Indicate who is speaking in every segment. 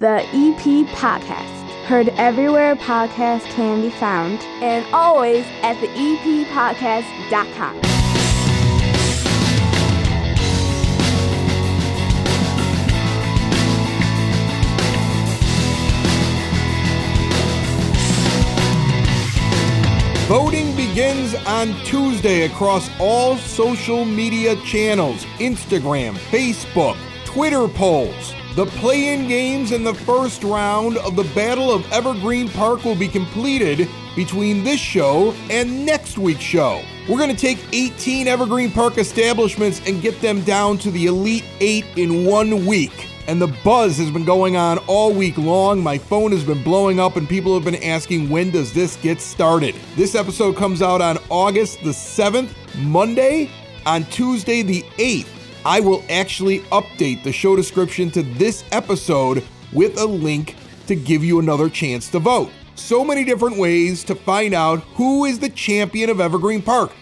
Speaker 1: the EP Podcast. Heard everywhere podcasts can be found, and always at the eppodcast.com.
Speaker 2: Voting begins on Tuesday across all social media channels Instagram, Facebook, Twitter polls. The play in games in the first round of the Battle of Evergreen Park will be completed between this show and next week's show. We're going to take 18 Evergreen Park establishments and get them down to the Elite Eight in one week and the buzz has been going on all week long. My phone has been blowing up, and people have been asking, when does this get started? This episode comes out on August the 7th, Monday. On Tuesday the 8th, I will actually update the show description to this episode with a link to give you another chance to vote. So many different ways to find out who is the champion of Evergreen Park,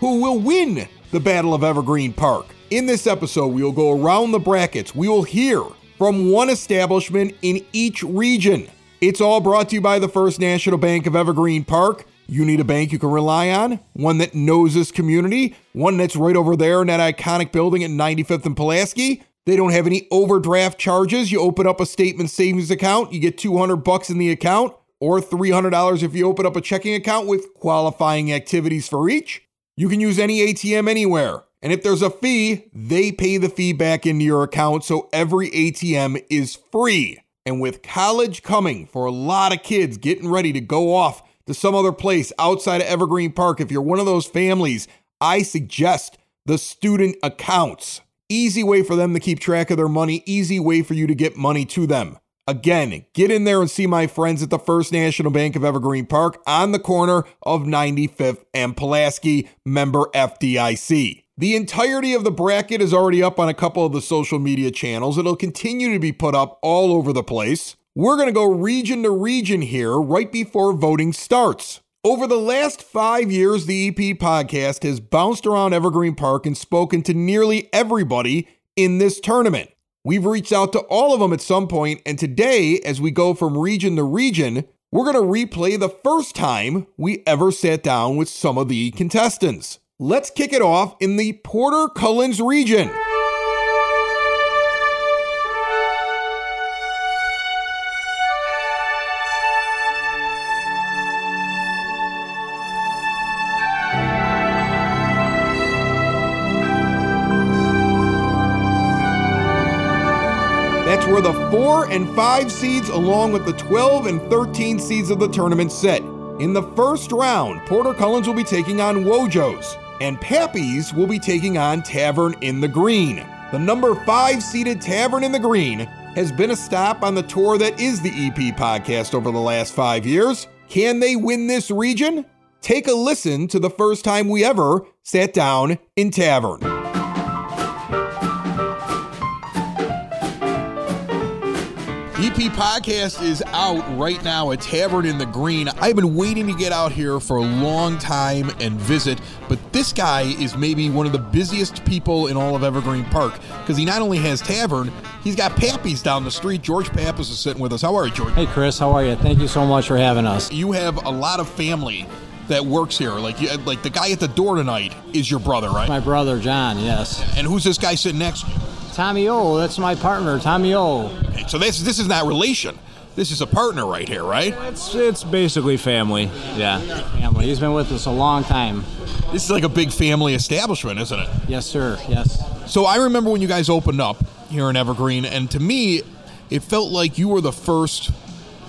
Speaker 2: who will win the Battle of Evergreen Park. In this episode, we will go around the brackets. We will hear from one establishment in each region. It's all brought to you by the First National Bank of Evergreen Park. You need a bank you can rely on, one that knows this community, one that's right over there in that iconic building at 95th and Pulaski. They don't have any overdraft charges. You open up a statement savings account, you get 200 bucks in the account or $300 if you open up a checking account with qualifying activities for each. You can use any ATM anywhere. And if there's a fee, they pay the fee back into your account. So every ATM is free. And with college coming for a lot of kids getting ready to go off to some other place outside of Evergreen Park, if you're one of those families, I suggest the student accounts. Easy way for them to keep track of their money, easy way for you to get money to them. Again, get in there and see my friends at the First National Bank of Evergreen Park on the corner of 95th and Pulaski, member FDIC. The entirety of the bracket is already up on a couple of the social media channels. It'll continue to be put up all over the place. We're going to go region to region here right before voting starts. Over the last five years, the EP podcast has bounced around Evergreen Park and spoken to nearly everybody in this tournament. We've reached out to all of them at some point, and today, as we go from region to region, we're going to replay the first time we ever sat down with some of the contestants. Let's kick it off in the Porter Cullens region. 4 and 5 seeds, along with the 12 and 13 seeds of the tournament, set. In the first round, Porter Cullens will be taking on Wojo's and Pappy's will be taking on Tavern in the Green. The number five seeded Tavern in the Green has been a stop on the tour that is the EP podcast over the last five years. Can they win this region? Take a listen to the first time we ever sat down in Tavern. EP podcast is out right now at Tavern in the Green. I've been waiting to get out here for a long time and visit, but this guy is maybe one of the busiest people in all of Evergreen Park because he not only has Tavern, he's got Pappy's down the street. George Pappas is sitting with us. How are you, George?
Speaker 3: Hey, Chris. How are you? Thank you so much for having us.
Speaker 2: You have a lot of family that works here. Like, you, like the guy at the door tonight is your brother, right?
Speaker 3: My brother, John. Yes.
Speaker 2: And who's this guy sitting next?
Speaker 3: Tommy O. That's my partner, Tommy O.
Speaker 2: So this this is not relation. This is a partner right here, right?
Speaker 4: It's it's basically family. Yeah.
Speaker 3: Family. He's been with us a long time.
Speaker 2: This is like a big family establishment, isn't it?
Speaker 3: Yes, sir. Yes.
Speaker 2: So I remember when you guys opened up here in Evergreen, and to me, it felt like you were the first.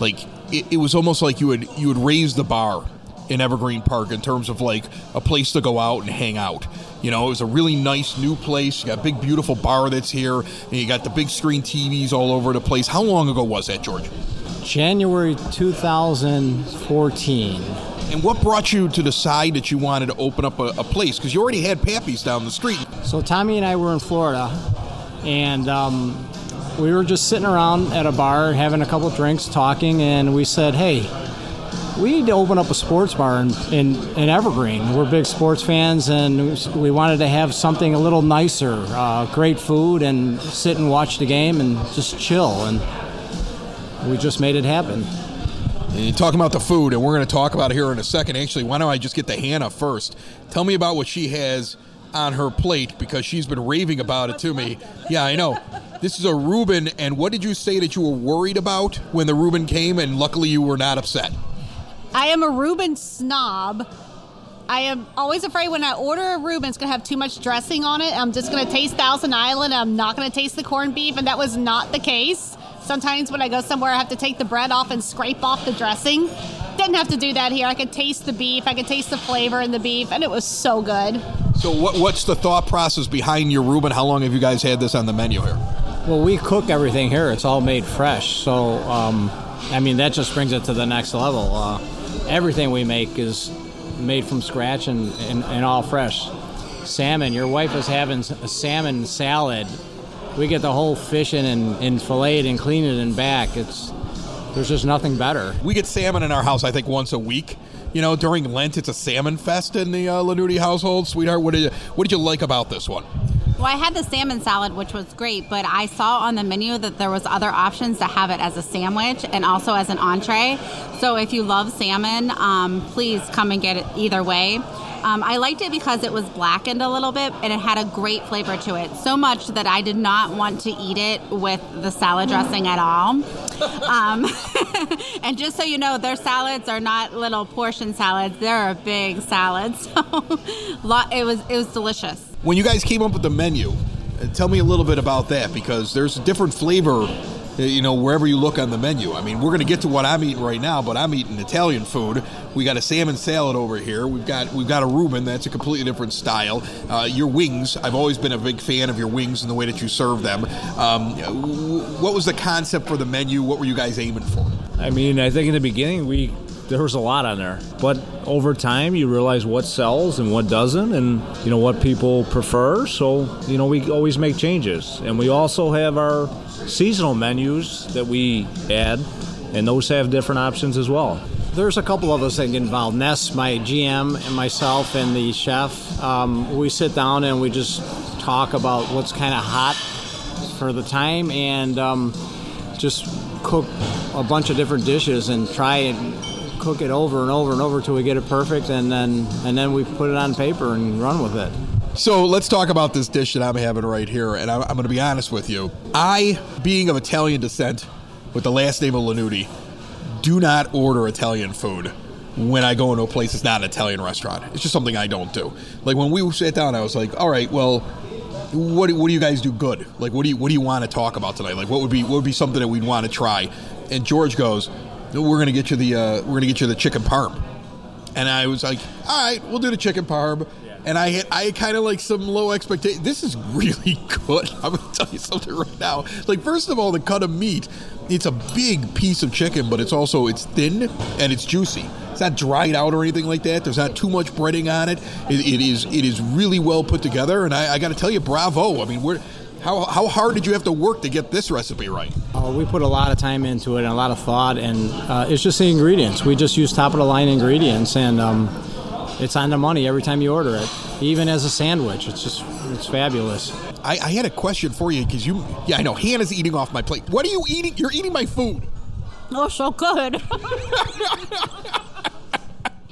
Speaker 2: Like it, it was almost like you had you had raised the bar in Evergreen Park in terms of like a place to go out and hang out. You know, it was a really nice new place. You got a big, beautiful bar that's here, and you got the big screen TVs all over the place. How long ago was that, George?
Speaker 3: January 2014.
Speaker 2: And what brought you to decide that you wanted to open up a, a place? Because you already had Pappy's down the street.
Speaker 3: So Tommy and I were in Florida, and um, we were just sitting around at a bar having a couple drinks, talking, and we said, "Hey, we need to open up a sports bar in, in, in Evergreen. We're big sports fans, and we wanted to have something a little nicer, uh, great food, and sit and watch the game and just chill. And we just made it happen.
Speaker 2: And you're talking about the food, and we're going to talk about it here in a second. Actually, why don't I just get to Hannah first? Tell me about what she has on her plate because she's been raving about it to me. Yeah, I know. This is a Reuben, and what did you say that you were worried about when the Reuben came, and luckily you were not upset?
Speaker 5: I am a Reuben snob. I am always afraid when I order a Reuben, it's going to have too much dressing on it. I'm just going to taste Thousand Island. I'm not going to taste the corned beef, and that was not the case. Sometimes when I go somewhere, I have to take the bread off and scrape off the dressing. Didn't have to do that here. I could taste the beef, I could taste the flavor in the beef, and it was so good.
Speaker 2: So, what, what's the thought process behind your Reuben? How long have you guys had this on the menu here?
Speaker 3: Well, we cook everything here. It's all made fresh. So, um, I mean, that just brings it to the next level. Uh, everything we make is made from scratch and, and, and all fresh. Salmon, your wife is having a salmon salad we get the whole fish in and, and filleted and clean it and back. It's there's just nothing better.
Speaker 2: We get salmon in our house, I think, once a week. You know, during Lent, it's a salmon fest in the uh, Lanuti household. Sweetheart, what did you what did you like about this one?
Speaker 6: Well, I had the salmon salad, which was great, but I saw on the menu that there was other options to have it as a sandwich and also as an entree. So if you love salmon, um, please come and get it either way. Um, I liked it because it was blackened a little bit and it had a great flavor to it. So much that I did not want to eat it with the salad dressing at all. Um, and just so you know, their salads are not little portion salads; they're big salads. So it was it was delicious.
Speaker 2: When you guys came up with the menu, uh, tell me a little bit about that because there's a different flavor uh, you know, wherever you look on the menu. I mean, we're going to get to what I'm eating right now, but I'm eating Italian food. We got a salmon salad over here. We've got we've got a Reuben. That's a completely different style. Uh, your wings. I've always been a big fan of your wings and the way that you serve them. Um, what was the concept for the menu? What were you guys aiming for?
Speaker 4: I mean, I think in the beginning we there was a lot on there. But over time, you realize what sells and what doesn't, and you know what people prefer. So you know we always make changes, and we also have our seasonal menus that we add, and those have different options as well.
Speaker 3: There's a couple of us that get involved. Ness, my GM, and myself, and the chef. Um, we sit down and we just talk about what's kind of hot for the time, and um, just cook a bunch of different dishes and try and cook it over and over and over till we get it perfect, and then and then we put it on paper and run with it.
Speaker 2: So let's talk about this dish that I'm having right here, and I'm, I'm going to be honest with you. I, being of Italian descent, with the last name of Lanuti, do not order Italian food when I go into a place that's not an Italian restaurant. It's just something I don't do. Like when we sat down, I was like, "All right, well, what, what do you guys do good? Like, what do you what do you want to talk about tonight? Like, what would be what would be something that we'd want to try?" And George goes, "We're gonna get you the uh, we're gonna get you the chicken parm." And I was like, "All right, we'll do the chicken parm." and I had I kind of like some low expectation. This is really good. I'm gonna tell you something right now. Like first of all, the cut of meat, it's a big piece of chicken, but it's also it's thin and it's juicy. It's not dried out or anything like that. There's not too much breading on it. it, it is it is really well put together, and I, I got to tell you, bravo. I mean, we're. How, how hard did you have to work to get this recipe right?
Speaker 3: Uh, we put a lot of time into it and a lot of thought, and uh, it's just the ingredients. We just use top of the line ingredients, and um, it's on the money every time you order it, even as a sandwich. It's just it's fabulous.
Speaker 2: I, I had a question for you because you, yeah, I know Hannah's eating off my plate. What are you eating? You're eating my food.
Speaker 5: Oh, so good.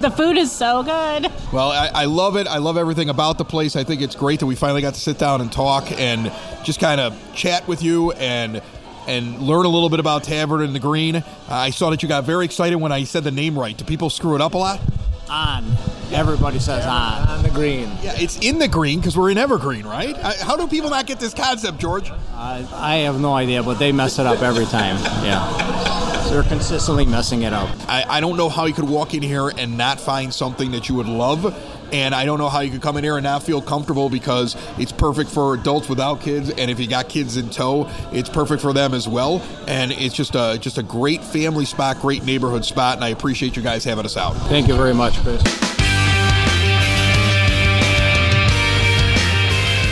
Speaker 5: the food is so good.
Speaker 2: Well, I, I, love it. I love everything about the place. I think it's great that we finally got to sit down and talk and just kind of chat with you and and learn a little bit about Tavern in the Green. Uh, I saw that you got very excited when I said the name right. Do people screw it up a lot?
Speaker 3: On. Everybody says on.
Speaker 4: On the green.
Speaker 2: Yeah, it's in the green because we're in Evergreen, right? I, how do people not get this concept, George?
Speaker 3: Uh, I have no idea, but they mess it up every time. Yeah. They're consistently messing it up.
Speaker 2: I, I don't know how you could walk in here and not find something that you would love and I don't know how you could come in here and not feel comfortable because it's perfect for adults without kids, and if you got kids in tow, it's perfect for them as well. And it's just a just a great family spot, great neighborhood spot, and I appreciate you guys having us out.
Speaker 3: Thank you very much, Chris.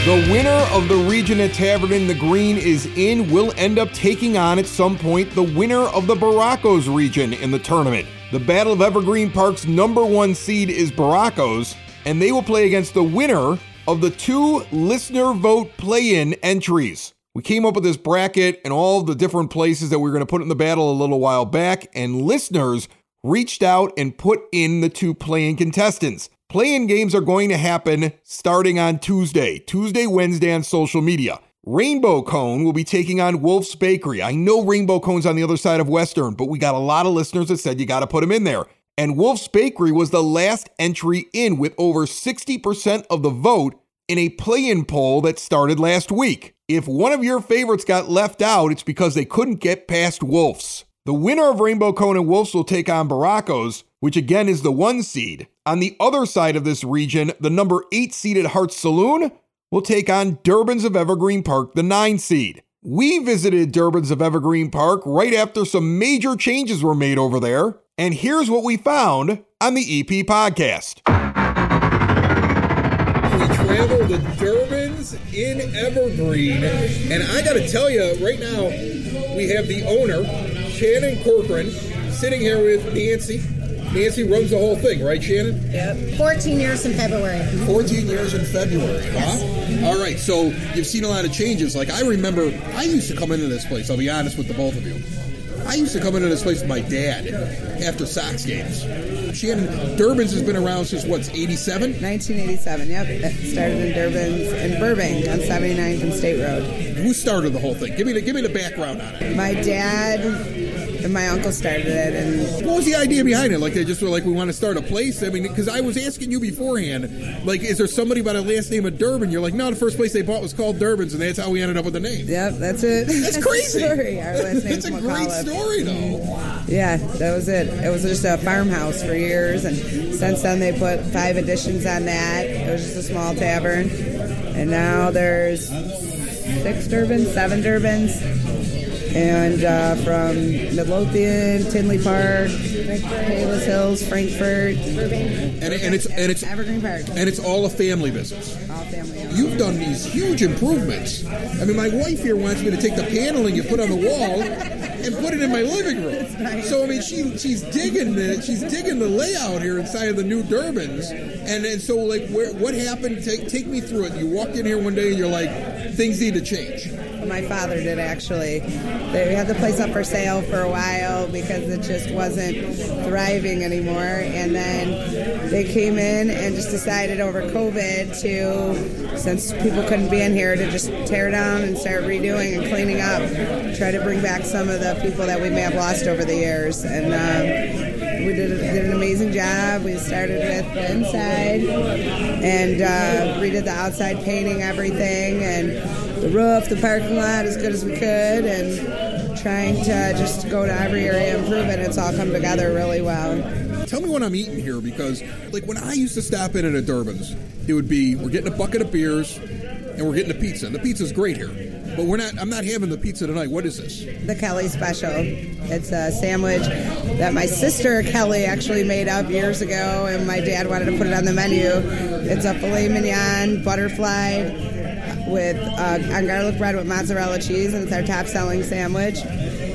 Speaker 2: The winner of the region at Tavern in the Green is in. Will end up taking on at some point the winner of the Barraco's region in the tournament. The Battle of Evergreen Park's number one seed is Barraco's, and they will play against the winner of the two listener vote play in entries. We came up with this bracket and all the different places that we were going to put in the battle a little while back, and listeners reached out and put in the two playing contestants. Playing games are going to happen starting on Tuesday, Tuesday, Wednesday on social media. Rainbow Cone will be taking on Wolf's Bakery. I know Rainbow Cone's on the other side of Western, but we got a lot of listeners that said you got to put them in there. And Wolf's Bakery was the last entry in with over 60% of the vote in a play in poll that started last week. If one of your favorites got left out, it's because they couldn't get past Wolf's. The winner of Rainbow Cone and Wolves will take on Barraco's, which again is the one seed. On the other side of this region, the number eight seeded Heart Saloon will take on Durbin's of Evergreen Park, the nine seed. We visited Durbin's of Evergreen Park right after some major changes were made over there, and here's what we found on the EP podcast. We traveled to Durbin's in Evergreen, and I got to tell you, right now, we have the owner, Shannon Corcoran, sitting here with Nancy. Nancy runs the whole thing, right, Shannon?
Speaker 7: Yep. 14 years in February.
Speaker 2: 14 years in February, huh? All right, so you've seen a lot of changes. Like, I remember, I used to come into this place, I'll be honest with the both of you. I used to come into this place with my dad after Sox games. Shannon, Durbin's has been around since what's 87?
Speaker 8: 1987, yep. It started in Durbin's in Burbank on 79th and State Road.
Speaker 2: Who started the whole thing? Give me the give me the background on it.
Speaker 8: My dad and my uncle started it, and
Speaker 2: What was the idea behind it? Like they just were like, we want to start a place. I mean, because I was asking you beforehand, like, is there somebody by the last name of Durbin? You're like, no, the first place they bought was called Durbin's, and that's how we ended up with the name.
Speaker 8: yep, that's it.
Speaker 2: That's
Speaker 8: the
Speaker 2: crazy.
Speaker 8: Our last name's
Speaker 2: That's a great story, though.
Speaker 8: Yeah, that was it. It was just a farmhouse for years, and since then they put five additions on that. It was just a small tavern, and now there's six Durbins, seven Durbins, and uh, from Midlothian, Tinley Park, Palos Hills, Frankfort,
Speaker 2: And, and it's and it's
Speaker 8: Evergreen Park,
Speaker 2: and it's all a family business.
Speaker 8: all family. owned.
Speaker 2: You've done these huge improvements. I mean, my wife here wants me to take the paneling you put on the wall and put it in my living room. So I mean, she she's digging the she's digging the layout here inside of the new Durbins. And and so like, where, what happened? Take take me through it. You walked in here one day and you're like, things need to change.
Speaker 8: My father did actually. They had the place up for sale for a while because it just wasn't thriving anymore. And then they came in and just decided over COVID to, since people couldn't be in here, to just tear down and start redoing and cleaning up. Try to bring back some of the people that we may have lost over the years. And um, we did, did an amazing job. We started with the inside and uh, redid the outside painting, everything, and the roof, the parking lot as good as we could, and trying to just go to every area and improve it. It's all come together really well.
Speaker 2: Tell me what I'm eating here because, like, when I used to stop in at a Durbin's, it would be we're getting a bucket of beers and we're getting a pizza. And the pizza's great here, but we're not. I'm not having the pizza tonight. What is this?
Speaker 8: The Kelly Special. It's a sandwich that my sister Kelly actually made up years ago, and my dad wanted to put it on the menu. It's a filet mignon, butterfly, with uh, on garlic bread with mozzarella cheese, and it's our top selling sandwich.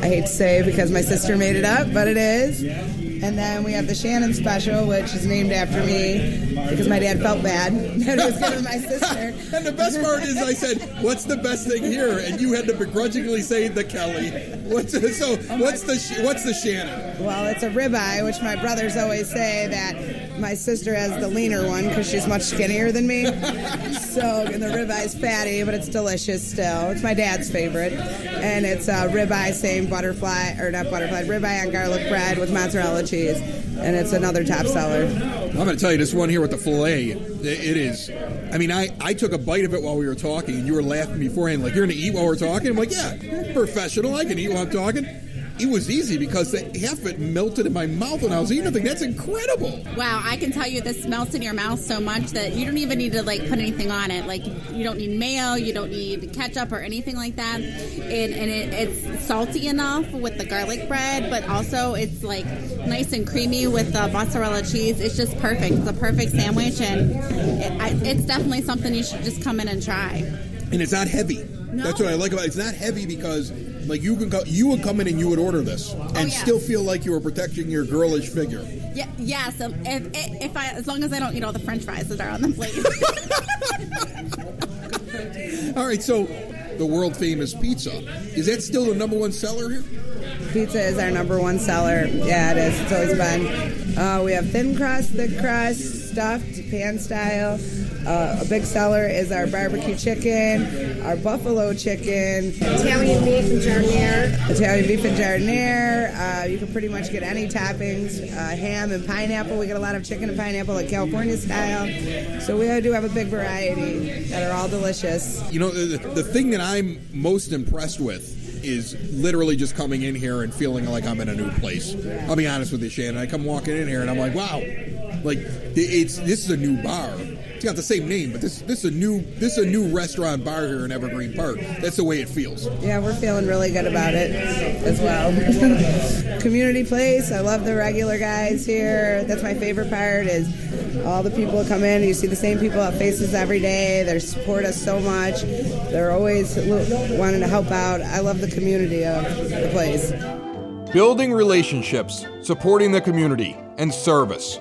Speaker 8: I hate to say because my sister made it up, but it is. And then we have the Shannon Special, which is named after me because my dad felt bad that it was given to my sister.
Speaker 2: And the best part is, I said, "What's the best thing here?" And you had to begrudgingly say the Kelly. What's so? What's the what's the Shannon?
Speaker 8: Well, it's a ribeye, which my brothers always say that my sister has the leaner one because she's much skinnier than me. so and the ribeye's fatty, but it's delicious still. It's my dad's favorite, and it's a ribeye, same butterfly or not butterfly, ribeye on garlic bread with mozzarella cheese, and it's another top seller.
Speaker 2: I'm going to tell you this one here with the fillet. It is. I mean, I, I took a bite of it while we were talking, and you were laughing beforehand, like you're going to eat while we're talking. I'm like, yeah, professional. I can eat while I'm talking. It was easy because the, half of it melted in my mouth when I was eating. I think that's incredible.
Speaker 6: Wow, I can tell you this melts in your mouth so much that you don't even need to like put anything on it. Like you don't need mayo, you don't need ketchup or anything like that. And, and it, it's salty enough with the garlic bread, but also it's like nice and creamy with the mozzarella cheese. It's just perfect. It's a perfect sandwich, and it, I, it's definitely something you should just come in and try.
Speaker 2: and it's not heavy.
Speaker 6: No.
Speaker 2: That's what I like about it. It's not heavy because like you can go, you would come in and you would order this and
Speaker 6: Oh, yeah.
Speaker 2: still feel like you were protecting your girlish figure.
Speaker 6: Yeah, yeah. So if, if I, as long as I don't eat all the French fries that are on the plate.
Speaker 2: All right, so the world famous pizza. Is that still the number one seller here?
Speaker 8: Pizza is our number one seller. Yeah, it is. It's always been. Uh, we have thin crust, thick crust, stuffed, pan style. Uh, a big seller is our barbecue chicken, our buffalo chicken,
Speaker 7: Italian beef and giardiniera.
Speaker 8: Italian beef and giardiniera. Uh, you can pretty much get any toppings. Uh, ham and pineapple. We get a lot of chicken and pineapple, like California style. So we do have a big variety that are all delicious.
Speaker 2: You know, the, the thing that I'm most impressed with is literally just coming in here and feeling like I'm in a new place. I'll be honest with you, Shannon. I come walking in here and I'm like, wow, like it's this is a new bar. It's got the same name, but this this is a new this is a new restaurant bar here in Evergreen Park. That's the way it feels.
Speaker 8: Yeah, we're feeling really good about it as well. Community place. I love the regular guys here. That's my favorite part is all the people come in. You see the same people at faces every day. They support us so much. They're always wanting to help out. I love the community of the place.
Speaker 2: Building relationships, supporting the community, and service.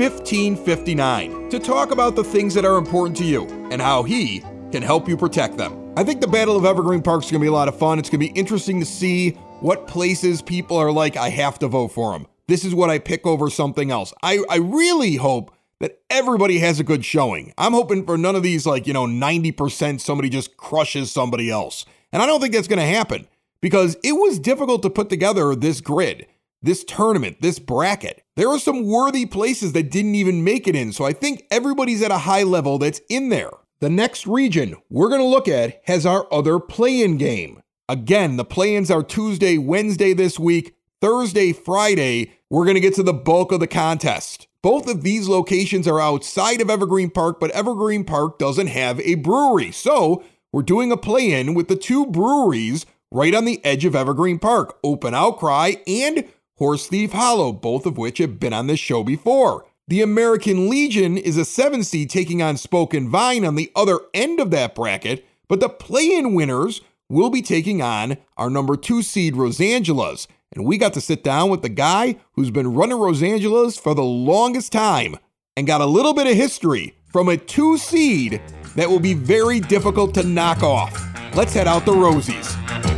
Speaker 2: 1559 to talk about the things that are important to you and how he can help you protect them. I think the Battle of Evergreen Park is going to be a lot of fun. It's going to be interesting to see what places people are like, I have to vote for him. This is what I pick over something else. I, I really hope that everybody has a good showing. I'm hoping for none of these, like, you know, 90% somebody just crushes somebody else. And I don't think that's going to happen because it was difficult to put together this grid this tournament, this bracket. There are some worthy places that didn't even make it in, so I think everybody's at a high level that's in there. The next region we're going to look at has our other play in game. Again, the play ins are Tuesday, Wednesday this week, Thursday, Friday. We're going to get to the bulk of the contest. Both of these locations are outside of Evergreen Park, but Evergreen Park doesn't have a brewery. So we're doing a play in with the two breweries right on the edge of Evergreen Park Open Outcry and Horse Thief Hollow, both of which have been on this show before. The American Legion is a seven seed taking on Spoken Vine on the other end of that bracket, but the play in winners will be taking on our number two seed Rosangela's. And we got to sit down with the guy who's been running Rosangela's for the longest time and got a little bit of history from a two seed that will be very difficult to knock off. Let's head out the Rosies.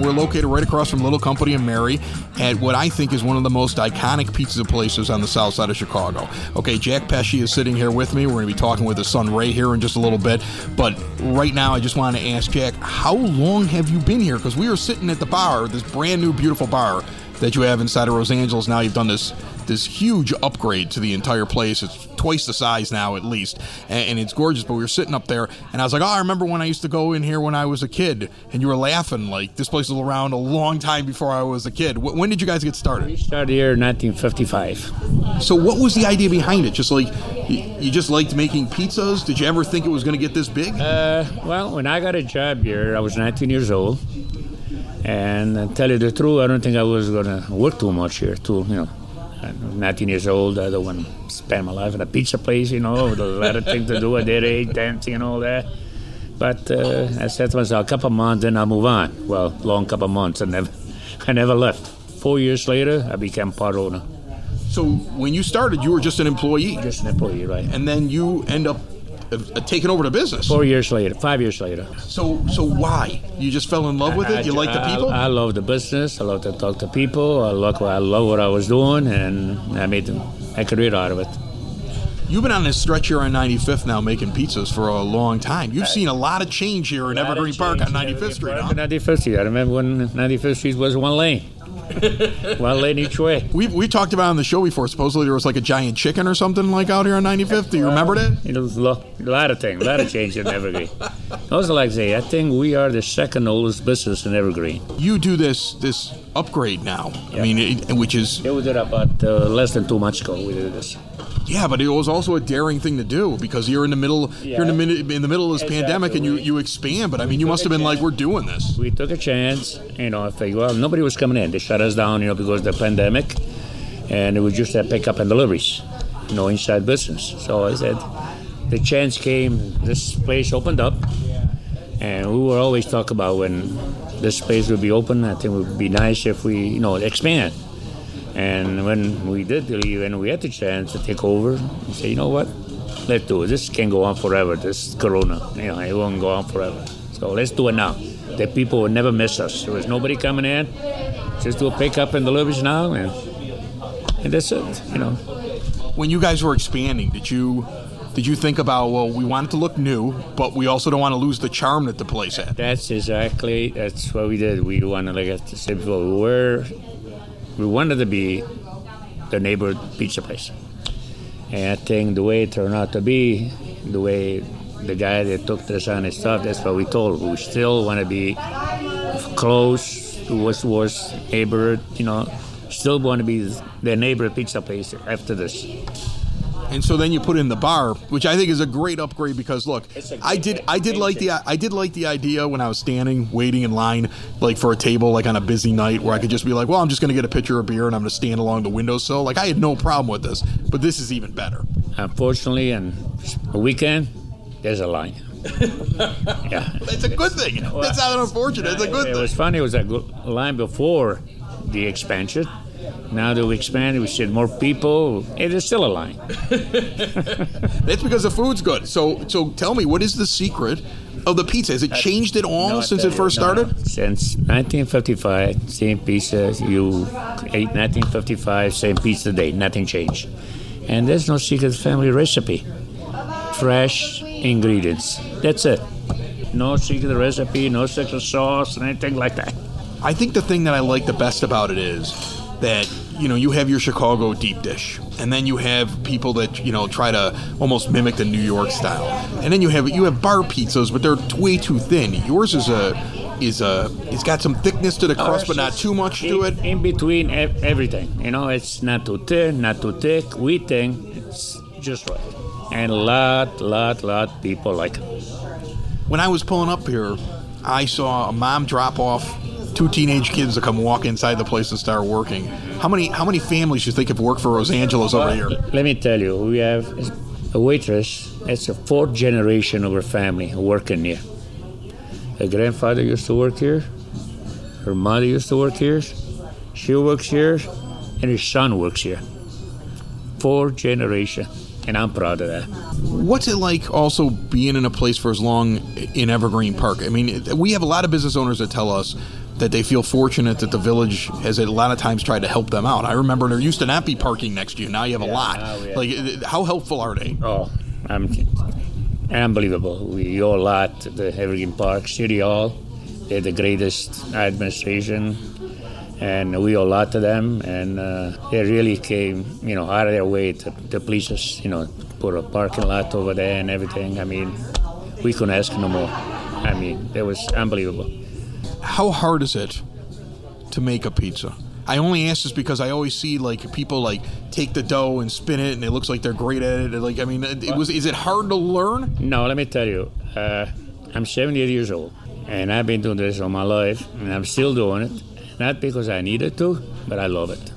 Speaker 2: We're located right across from Little Company and Mary at what I think is one of the most iconic pizza places on the south side of Chicago. Okay, Jack Pesci is sitting here with me. We're going to be talking with his son Ray here in just a little bit. But right now, I just want to ask Jack, how long have you been here? Because we are sitting at the bar, this brand new, beautiful bar that you have inside of Rosangela's. Now you've done this this huge upgrade to the entire place. It's twice the size now, at least, and, and, it's gorgeous. But we were sitting up there, and I was like, "Oh, I remember when I used to go in here when I was a kid," and you were laughing like this place was around a long time before I was a kid. W- when did you guys get started?
Speaker 9: We started here in 1955.
Speaker 2: So, what was the idea behind it? Just like you, you just liked making pizzas? Did you ever think it was going to get this big?
Speaker 9: Uh, well, when I got a job here, I was 19 years old. And tell you the truth, I don't think I was going to work too much here, too, you know. I'm 19 years old. I don't want to spend my life in a pizza place, you know, with a lot of things to do at that age, dancing and all that. But uh, I said to myself, a couple months, then I'll move on. Well, long couple months, I never, I never left. Four years later, I became part owner.
Speaker 2: So when you started, you were just an employee.
Speaker 9: Just an employee, right?
Speaker 2: And then you end up uh, taking over the business.
Speaker 9: Four years later, five years later.
Speaker 2: So, so why? You just fell in love with it? You like the people?
Speaker 9: I, I love the business. I love to talk to people. I love, I love what I was doing, and I made a career out of it.
Speaker 2: You've been on this stretch here on 95th now making pizzas for a long time. You've seen a lot of change here in Evergreen Park on 95th Street. Huh?
Speaker 9: 95th Street. I remember when 95th Street was one lane. One lane each way.
Speaker 2: We've, we talked about on the show before. Supposedly there was like a giant chicken or something like out here on 95th. Do you remember that?
Speaker 9: It was a lot, a lot of things, a lot of change in Evergreen. I also, like I say, I think we are the second oldest business in Evergreen.
Speaker 2: You do this this upgrade now. I mean, it, which is
Speaker 9: yeah, we did about uh, less than two months ago. We did this.
Speaker 2: Yeah, but it was also a daring thing to do because you're in the middle. You're in the in the middle of this pandemic, and you you expand. But I mean, you must have been like, "We're doing this."
Speaker 9: We took a chance, you know. I figured, well, nobody was coming in. They shut us down, you know, because of the pandemic, and it was just a pickup and deliveries, no inside business. So I said, the chance came. This place opened up, and we were always talk about when this space would be open. I think it would be nice if we, you know, expand. And when we did leave and we had the chance to take over, we said, you know what? Let's do it. This can go on forever. This Corona, you know, it won't go on forever. So let's do it now. The people will never miss us. There was nobody coming in. Just do a pickup and deliveries now, and and that's it. You know.
Speaker 2: When you guys were expanding, did you did you think about well, we want it to look new, but we also don't want to lose the charm that the place had?
Speaker 9: That's exactly that's what we did. We wanted, like I said before, we were we wanted to be the neighborhood pizza place. And I think the way it turned out to be, the way the guy that took this on his stuff, that's what we told. We still want to be close to what was neighborhood, you know, still want to be the neighborhood pizza place after this.
Speaker 2: And so then you put in the bar, which I think is a great upgrade because look, I did I did like the I did like the idea when I was standing waiting in line like for a table like on a busy night where I could just be like, well, I'm just going to get a pitcher of beer and I'm going to stand along the windowsill. Like I had no problem with this, but this is even better.
Speaker 9: Unfortunately, on a weekend, there's a line. yeah,
Speaker 2: It's a good thing. That's not unfortunate. It's a good
Speaker 9: It
Speaker 2: thing.
Speaker 9: was funny. It was a good line before the expansion. Now that we expanded, we see more people. It is still a line.
Speaker 2: That's because the food's good. So so tell me, what is the secret of the pizza? Has it uh, changed at all
Speaker 9: No,
Speaker 2: since it first
Speaker 9: you, no, no.
Speaker 2: started?
Speaker 9: Since 1955, same pizza. You ate 1955, same pizza day. Nothing changed. And there's no secret family recipe. Fresh ingredients. That's it. No secret recipe, no secret sauce, and anything like that.
Speaker 2: I think the thing that I like the best about it is that you know you have your Chicago deep dish, and then you have people that you know try to almost mimic the New York style, and then you have you have bar pizzas, but they're way too thin. Yours is a is a it's got some thickness to the oh, crust, but not too much to it.
Speaker 9: In, in between ev- everything. You know, it's not too thin, not too thick. We think it's just right. And a lot, lot, lot people like it.
Speaker 2: When I was pulling up here, I saw a mom drop off two teenage kids to come walk inside the place and start working. How many how many families do you think have worked for Rosangela's over here?
Speaker 9: Let me tell you, we have a waitress. It's a fourth generation of her family working here. Her grandfather used to work here. Her mother used to work here. She works here, and her son works here. Four generation, and I'm proud of that.
Speaker 2: What's it like also being in a place for as long in Evergreen Park? I mean, we have a lot of business owners that tell us that they feel fortunate that the village has a lot of times tried to help them out. I remember there used to not be parking next to you. Now you have a lot.
Speaker 9: now we have-
Speaker 2: Like, how helpful are they?
Speaker 9: Oh, I'm unbelievable. We owe a lot to the Evergreen Park City Hall. They're the greatest administration, and we owe a lot to them. And uh, they really came, you know, out of their way to, to please us. You know, put a parking lot over there and everything. I mean, we couldn't ask no more. I mean, it was unbelievable.
Speaker 2: How hard is it to make a pizza? I only ask this because I always see like people like take the dough and spin it, and it looks like they're great at it. Like, I mean, it, was is it hard to learn?
Speaker 9: No, let me tell you, uh, I'm 78 years old, and I've been doing this all my life, and I'm still doing it. Not because I needed to, but I love it.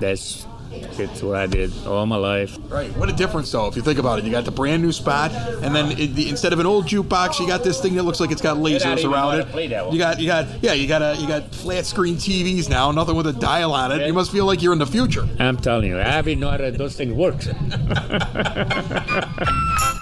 Speaker 9: That's it's what I did all my life.
Speaker 2: Right. What a difference, though, if you think about it. You got the brand new spot, and then it, the, instead of an old jukebox, you got this thing that looks like it's got lasers around it.
Speaker 9: to play that one.
Speaker 2: You got, you got, yeah, you got a, you got flat screen TVs now, nothing with a dial on it. You must feel like you're in the future.
Speaker 9: I'm telling you, I didn't know how those things work.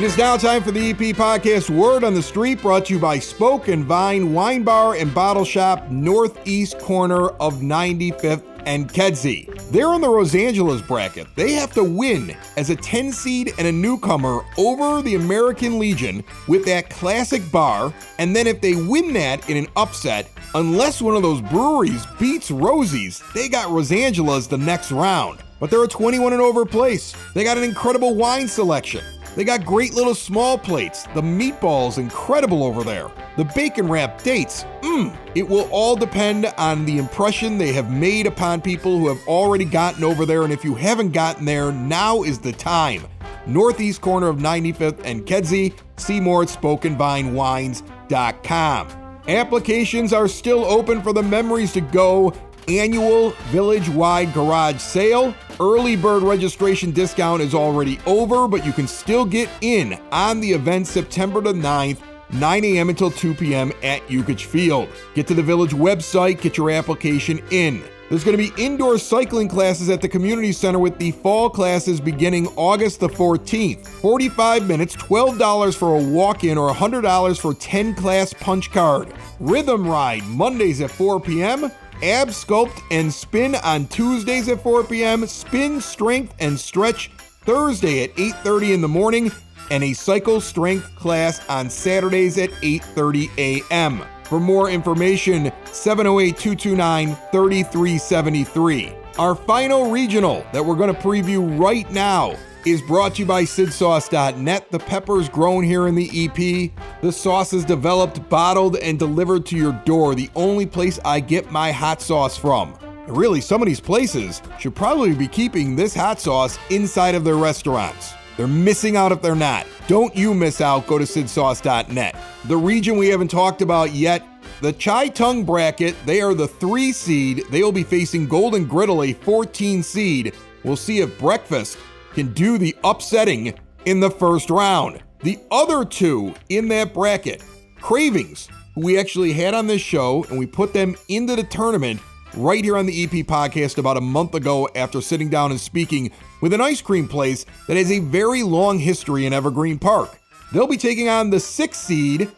Speaker 2: It is now time for the EP podcast Word on the Street, brought to you by Spoke and Vine Wine Bar and Bottle Shop, northeast corner of 95th and Kedzie. They're in the Rosangela's bracket. They have to win as a 10 seed and a newcomer over the American Legion with that classic bar. And then if they win that in an upset, unless one of those breweries beats Rosie's, they got Rosangela's the next round. But they're a 21 and over place. They got an incredible wine selection. They got great little small plates. The meatball's incredible over there. The bacon wrap dates, mmm. It will all depend on the impression they have made upon people who have already gotten over there. And if you haven't gotten there, now is the time. Northeast corner of 95th and Kedzie. See more at SpokenVineWines.com. Applications are still open for the Memories to Go annual village wide garage sale. Early bird registration discount is already over, but you can still get in on the event September the 9th. 9 a.m. until 2 p.m. at Yukich Field. Get to the village website, get your application in. There's going to be indoor cycling classes at the community center with the fall classes beginning August the 14th. 45 minutes, $12 for a walk in, or $100 for 10 class punch card. Rhythm Ride Mondays at 4 p.m. Ab Sculpt and Spin on Tuesdays at 4 p.m. Spin Strength and Stretch Thursday at 8:30 in the morning and a cycle strength class on Saturdays at 8:30 a.m. For more information, 708-229-3373. Our final regional that we're going to preview right now is brought to you by SidSauce.net. The peppers grown here in the EP. The sauce is developed, bottled, and delivered to your door. The only place I get my hot sauce from. Really, some of these places should probably be keeping this hot sauce inside of their restaurants. They're missing out if they're not. Don't you miss out. Go to sidsauce.net. The region we haven't talked about yet, the Chi Tung bracket, they are the three seed. They will be facing Golden Griddle, a 14 seed. We'll see if Breakfast can do the upsetting in the first round. The other two in that bracket, Cravings, who we actually had on this show, and we put them into the tournament right here on the EP podcast about a month ago after sitting down and speaking with an ice cream place that has a very long history in Evergreen Park. They'll be taking on the six seed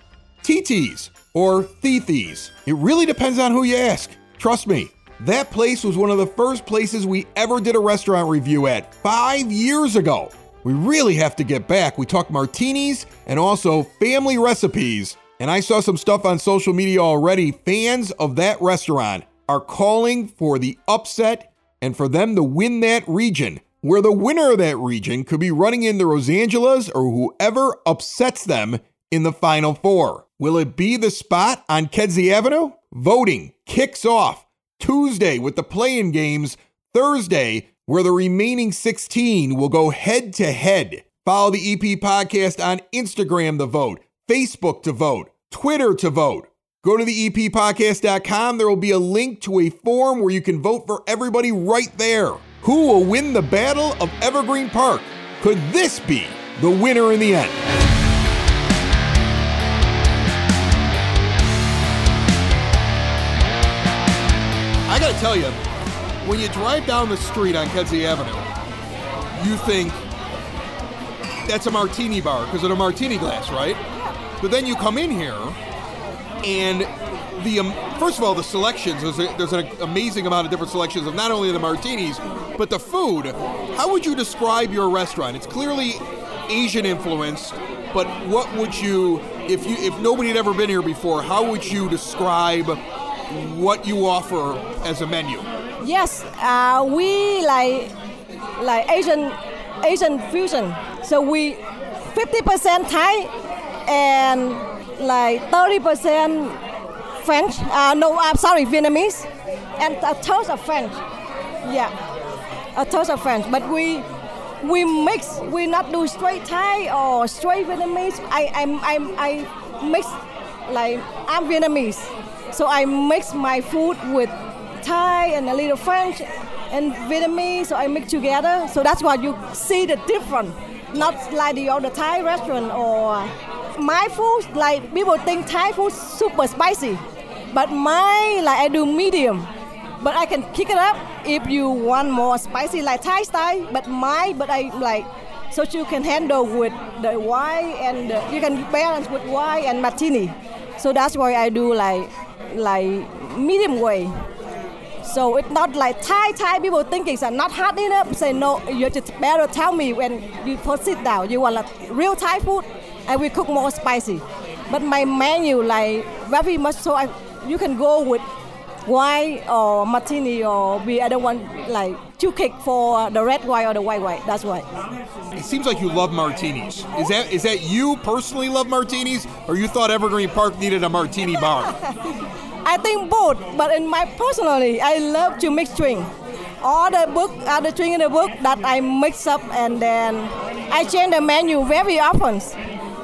Speaker 2: TTs or Thithi's. It really depends on who you ask. Trust me, that place was one of the first places we ever did a restaurant review at five years ago. We really have to get back. We talked martinis and also family recipes. And I saw some stuff on social media already. Fans of that restaurant are calling for the upset and for them to win that region, where the winner of that region could be running into Rosangela's or whoever upsets them in the final four. Will it be the spot on Kedzie Avenue? Voting kicks off Tuesday with the play-in games, Thursday, where the remaining 16 will go head to head. Follow the EP podcast on Instagram to vote, Facebook to vote, Twitter to vote. Go to the eppodcast.com. There will be a link to a form where you can vote for everybody right there. Who will win the Battle of Evergreen Park? Could this be the winner in the end? Gotta tell you, when you drive down the street on Kedzie Avenue, you think that's a martini bar because of the martini glass, right? But then you come in here, and the um, first of all, the selections there's, a, there's an amazing amount of different selections of not only the martinis but the food. How would you describe your restaurant? It's clearly Asian influenced, but what would you, if you, if nobody had ever been here before, how would you describe what you offer as a menu?
Speaker 7: Yes, uh, we like like Asian Asian fusion. So we 50% Thai and like 30% French. Uh, no, I'm sorry, Vietnamese, and a touch of French. Yeah, a touch of French. But we we mix. We not do straight Thai or straight Vietnamese. I I'm, I'm I mix like I'm Vietnamese, so I mix my food with Thai and a little French and Vietnamese. So I mix together. So that's why you see the difference. Not like the other Thai restaurant or my food. Like people think Thai food super spicy, but my like I do medium. But I can kick it up if you want more spicy like Thai style. But my but I like so you can handle with the wine and the, you can balance with wine and martini. So that's why I do like like medium way. So it's not like Thai Thai people thinking it's not hot enough. Say no, you just better tell me when you first sit down. You want like real Thai food, and we cook more spicy. But my menu like very much so. I, you can go with white or martini or we. I don't want like two cake for the red wine or the white wine. That's why.
Speaker 2: It seems like you love martinis. Is that is that you personally love martinis, or you thought Evergreen Park needed a martini bar?
Speaker 7: I think both, but in my personally, I love to mix drink. All the book, all the drink in the book that I mix up, and then I change the menu very often.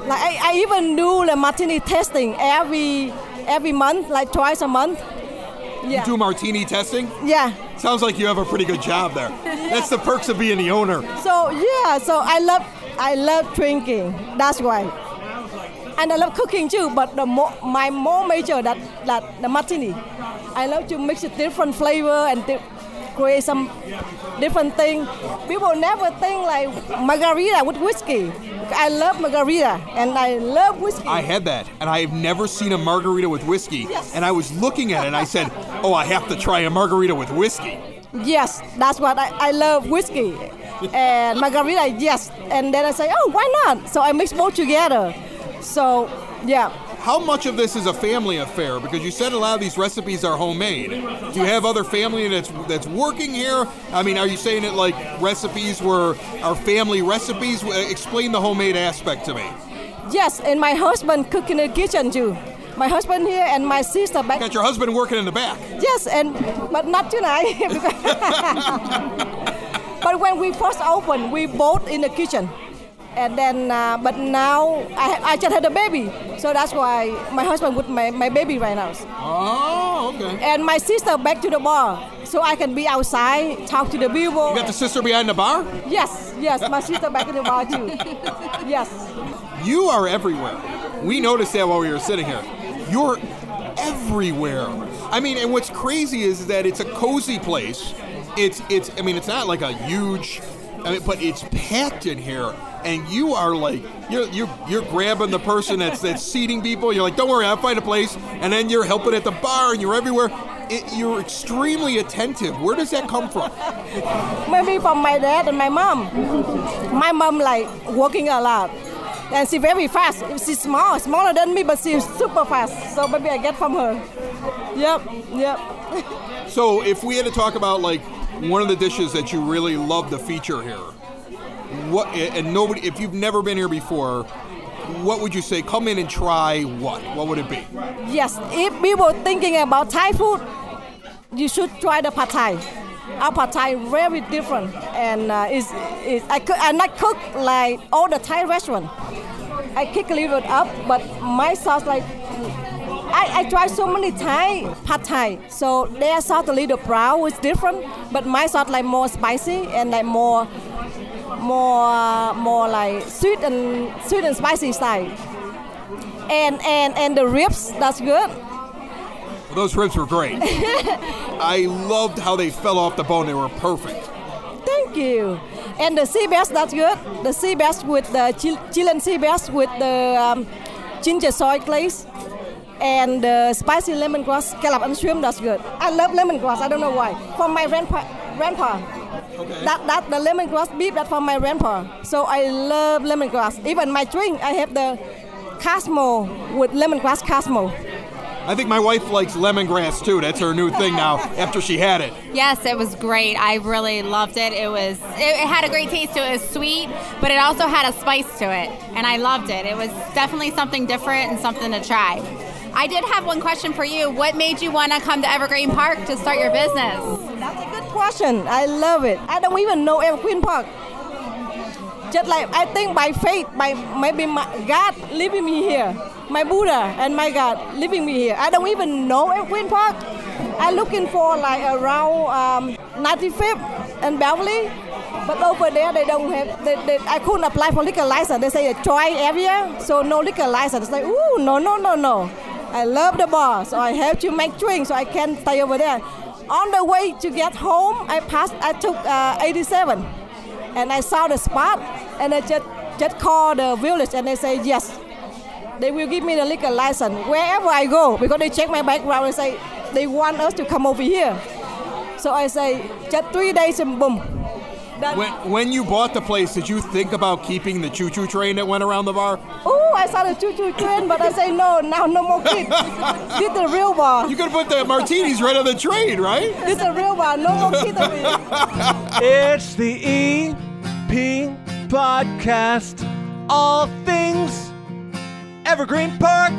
Speaker 7: Like I, I even do the martini testing every every month, like twice a month. Yeah.
Speaker 2: You do martini testing?
Speaker 7: Yeah.
Speaker 2: Sounds like you have a pretty good job there. That's the perks of being the owner.
Speaker 7: So yeah, so I love I love drinking. That's why. And I love cooking too, but the more, my more major that that the martini. I love to mix it different flavor and di- create some different thing. People never think like margarita with whiskey. I love margarita and I love whiskey.
Speaker 2: I had that, and I have never seen a margarita with whiskey.
Speaker 7: Yes.
Speaker 2: And I was looking at it, and I said, "Oh, I have to try a margarita with whiskey."
Speaker 7: Yes, that's what I, I love whiskey and margarita. Yes, and then I say, oh, why not? So I mix both together. So yeah,
Speaker 2: How much of this is a family affair? Because you said a lot of these recipes are homemade. Do you have other family that's that's working here? I mean, are you saying it like recipes were are family recipes? Uh, Explain the homemade aspect to me.
Speaker 7: yes, and my husband cook in the kitchen too. My husband here and my sister back.
Speaker 2: Got your husband working in the back.
Speaker 7: Yes, and but not tonight. but when we first opened, we both in the kitchen, and then uh, but now I, I just had a baby, so that's why my husband with my, my baby right now.
Speaker 2: Oh, okay.
Speaker 7: And my sister back to the bar, so I can be outside, talk to the people.
Speaker 2: You got the sister behind the bar?
Speaker 7: Yes, yes, my sister back in the bar too. Yes.
Speaker 2: You are everywhere. We noticed that while we were sitting here. You're everywhere. I mean, and what's crazy is that it's a cozy place. It's it's. I mean, it's not like a huge. I mean, but it's packed in here, and you are like you're you're you're grabbing the person that's that's seating people. You're like, don't worry, I'll find a place, and then you're helping at the bar, and you're everywhere. It, you're extremely attentive. Where does that come from?
Speaker 7: Maybe from my dad and my mom. My mom like working a lot. And she very fast. She's small, smaller than me, but she's super fast. So maybe I get from her. Yep, yep.
Speaker 2: So, if we had to talk about like one of the dishes that you really love to feature here, what and nobody, if you've never been here before, what would you say? Come in and try what? What would it be?
Speaker 7: Yes, if people thinking about Thai food, you should try the pad Thai. Our pad Thai very different, and uh, is is I cook I cook like all the Thai restaurant. I kick a little bit up, but my sauce like I, I try so many Thai pad Thai, so their sauce a little brown is different, but my sauce like more spicy and like more more more like sweet and sweet and spicy style. And and and the ribs that's good.
Speaker 2: Those ribs were great. I loved how they fell off the bone. They were perfect.
Speaker 7: Thank you. And the sea bass, that's good. The sea bass with the Chil- Chilean sea bass with the um, ginger soy glaze. And the spicy lemongrass scallop and shrimp, that's good. I love lemongrass, I don't know why. From my grandpa. grandpa. That, that the lemongrass beef, that from my grandpa. So I love lemongrass. Even my drink, I have the Cosmo with lemongrass Cosmo.
Speaker 2: I think my wife likes lemongrass too. That's her new thing now after she had it.
Speaker 6: Yes, it was great. I really loved it. It was it, it had a great taste to it. It was sweet, but it also had a spice to it, and I loved it. It was definitely something different and something to try. I did have one question for you. What made you want to come to Evergreen Park to start your business?
Speaker 7: That's a good question. I love it. I don't even know Evergreen Park. Just like I think by faith, by maybe my God leaving me here, my Buddha and my God leaving me here. I don't even know Evergreen Park. I'm looking for like around um, 95th and Beverly, but over there they don't have. They, they, I couldn't apply for liquor license. They say a dry area, so no liquor license. It's like, ooh, no, no, no, no. I love the bar, so I have to make drinks, so I can stay over there. On the way to get home, I passed. I took uh, 87, and I saw the spot, and I just just called the village, and they say yes, they will give me the liquor license wherever I go because they check my background and say they want us to come over here. So I say just three days and boom.
Speaker 2: When, when you bought the place, did you think about keeping the choo choo train that went around the bar?
Speaker 7: oh, I saw the choo choo train, but I say no. Now no more kids. this the real bar.
Speaker 2: You could put the martinis right on the train, right?
Speaker 7: This is the real bar. No more kids.
Speaker 10: It's the EP podcast. All things Evergreen Park.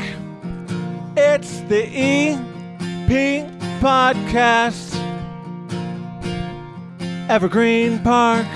Speaker 10: It's the EP podcast. Evergreen Park.